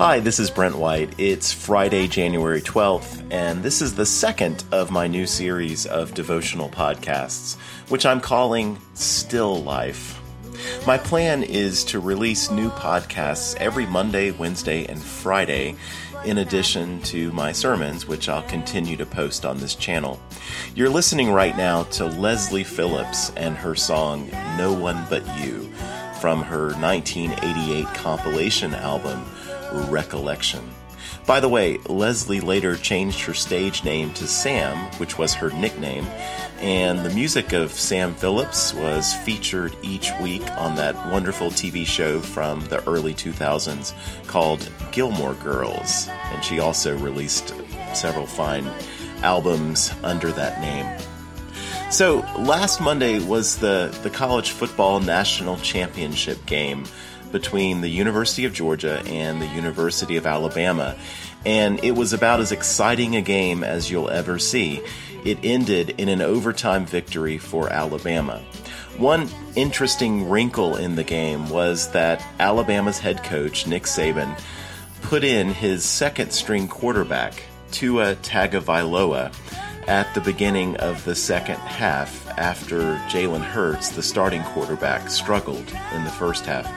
Hi, this is Brent White. It's Friday, January 12th, and this is the second of my new series of devotional podcasts, which I'm calling Still Life. My plan is to release new podcasts every Monday, Wednesday, and Friday, in addition to my sermons, which I'll continue to post on this channel. You're listening right now to Leslie Phillips and her song No One But You from her 1988 compilation album, Recollection. By the way, Leslie later changed her stage name to Sam, which was her nickname, and the music of Sam Phillips was featured each week on that wonderful TV show from the early 2000s called Gilmore Girls. And she also released several fine albums under that name. So, last Monday was the, the college football national championship game between the University of Georgia and the University of Alabama. And it was about as exciting a game as you'll ever see. It ended in an overtime victory for Alabama. One interesting wrinkle in the game was that Alabama's head coach, Nick Saban, put in his second string quarterback, Tua Tagovailoa, at the beginning of the second half after Jalen Hurts, the starting quarterback, struggled in the first half.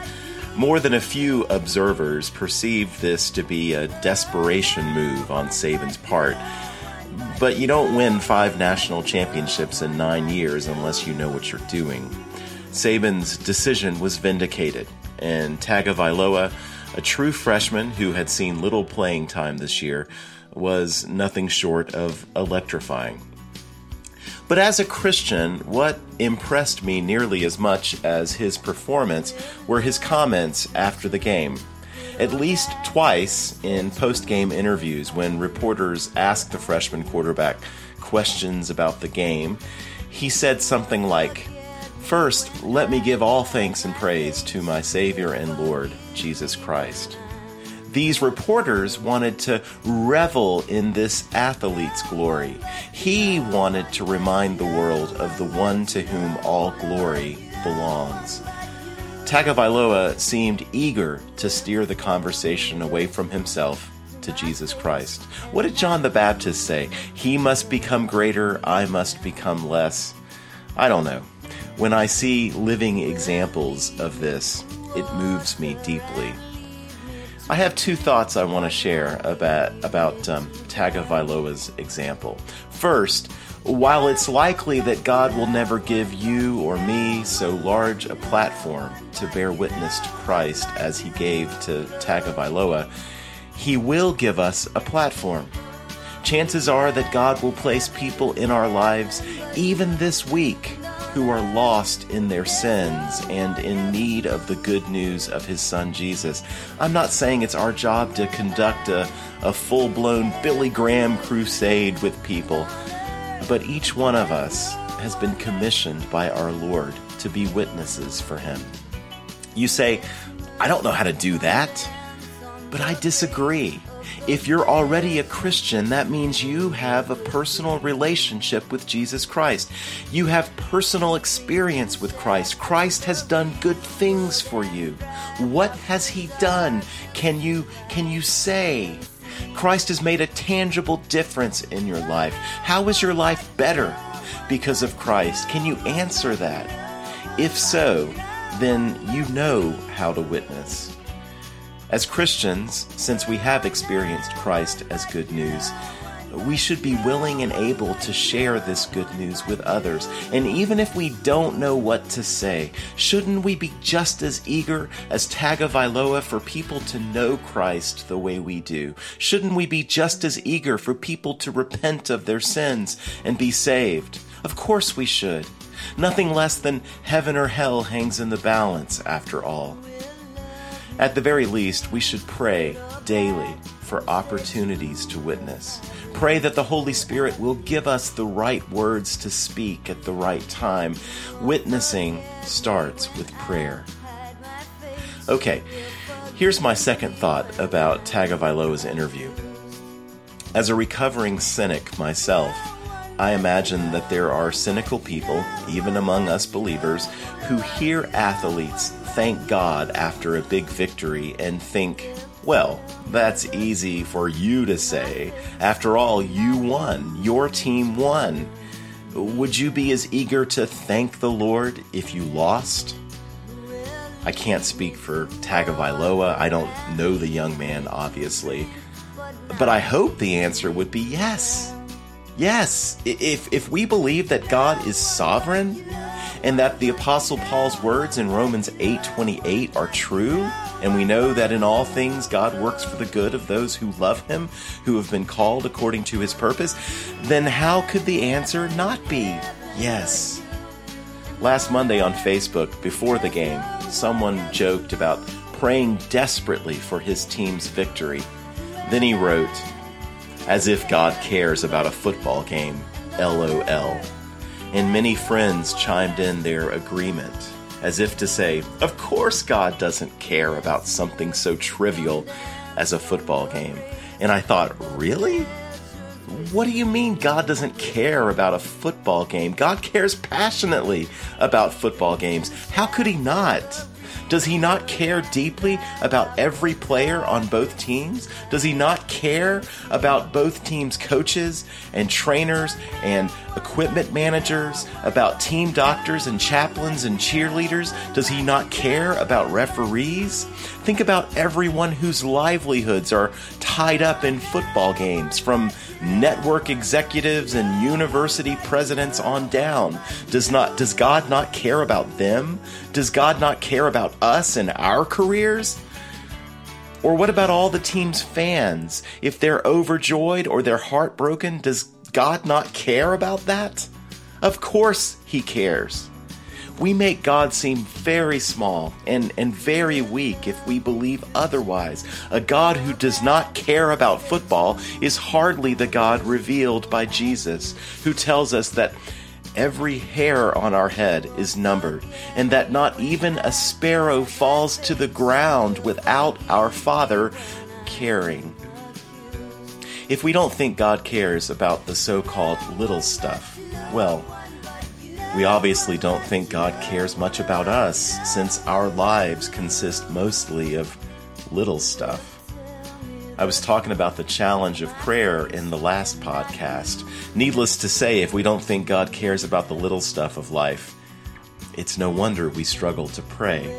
More than a few observers perceived this to be a desperation move on Saban's part. But you don't win five national championships in nine years unless you know what you're doing. Saban's decision was vindicated, and Tagovailoa, a true freshman who had seen little playing time this year, was nothing short of electrifying. But as a Christian, what impressed me nearly as much as his performance were his comments after the game. At least twice in post game interviews, when reporters asked the freshman quarterback questions about the game, he said something like, First, let me give all thanks and praise to my Savior and Lord, Jesus Christ these reporters wanted to revel in this athlete's glory. He wanted to remind the world of the one to whom all glory belongs. Tagovailoa seemed eager to steer the conversation away from himself to Jesus Christ. What did John the Baptist say? He must become greater, I must become less. I don't know. When I see living examples of this, it moves me deeply. I have two thoughts I want to share about about um, Tagovailoa's example. First, while it's likely that God will never give you or me so large a platform to bear witness to Christ as He gave to Tagovailoa, He will give us a platform. Chances are that God will place people in our lives even this week who are lost in their sins and in need of the good news of his son Jesus. I'm not saying it's our job to conduct a, a full blown Billy Graham crusade with people, but each one of us has been commissioned by our Lord to be witnesses for him. You say, I don't know how to do that, but I disagree. If you're already a Christian, that means you have a personal relationship with Jesus Christ. You have personal experience with Christ. Christ has done good things for you. What has he done? Can you can you say? Christ has made a tangible difference in your life. How is your life better because of Christ? Can you answer that? If so, then you know how to witness. As Christians, since we have experienced Christ as good news, we should be willing and able to share this good news with others. And even if we don't know what to say, shouldn't we be just as eager as Tagovailoa for people to know Christ the way we do? Shouldn't we be just as eager for people to repent of their sins and be saved? Of course we should. Nothing less than heaven or hell hangs in the balance, after all. At the very least, we should pray daily for opportunities to witness. Pray that the Holy Spirit will give us the right words to speak at the right time. Witnessing starts with prayer. Okay, here's my second thought about Tagovailoa's interview. As a recovering cynic myself, I imagine that there are cynical people, even among us believers, who hear athletes thank God after a big victory and think, Well, that's easy for you to say. After all, you won. Your team won. Would you be as eager to thank the Lord if you lost? I can't speak for Tagovailoa. I don't know the young man, obviously. But I hope the answer would be yes. Yes. If, if we believe that God is sovereign and that the apostle Paul's words in Romans 8:28 are true, and we know that in all things God works for the good of those who love him, who have been called according to his purpose, then how could the answer not be yes? Last Monday on Facebook, before the game, someone joked about praying desperately for his team's victory. Then he wrote, as if God cares about a football game, LOL. And many friends chimed in their agreement, as if to say, Of course, God doesn't care about something so trivial as a football game. And I thought, Really? What do you mean God doesn't care about a football game? God cares passionately about football games. How could He not? Does he not care deeply about every player on both teams? Does he not care about both teams' coaches and trainers and equipment managers, about team doctors and chaplains and cheerleaders? Does he not care about referees? Think about everyone whose livelihoods are tied up in football games, from network executives and university presidents on down. Does not does God not care about them? Does God not care about us and our careers? Or what about all the team's fans? If they're overjoyed or they're heartbroken, does God not care about that? Of course he cares. We make God seem very small and, and very weak if we believe otherwise. A God who does not care about football is hardly the God revealed by Jesus, who tells us that every hair on our head is numbered, and that not even a sparrow falls to the ground without our Father caring. If we don't think God cares about the so called little stuff, well, we obviously don't think God cares much about us, since our lives consist mostly of little stuff. I was talking about the challenge of prayer in the last podcast. Needless to say, if we don't think God cares about the little stuff of life, it's no wonder we struggle to pray.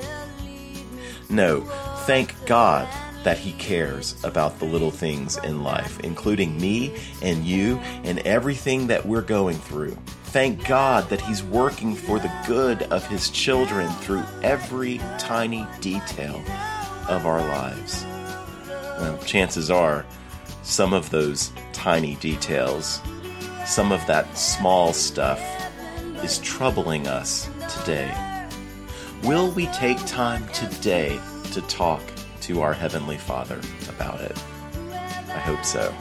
No, thank God that He cares about the little things in life, including me and you and everything that we're going through thank God that He's working for the good of His children through every tiny detail of our lives. Well, chances are, some of those tiny details, some of that small stuff, is troubling us today. Will we take time today to talk to our Heavenly Father about it. I hope so.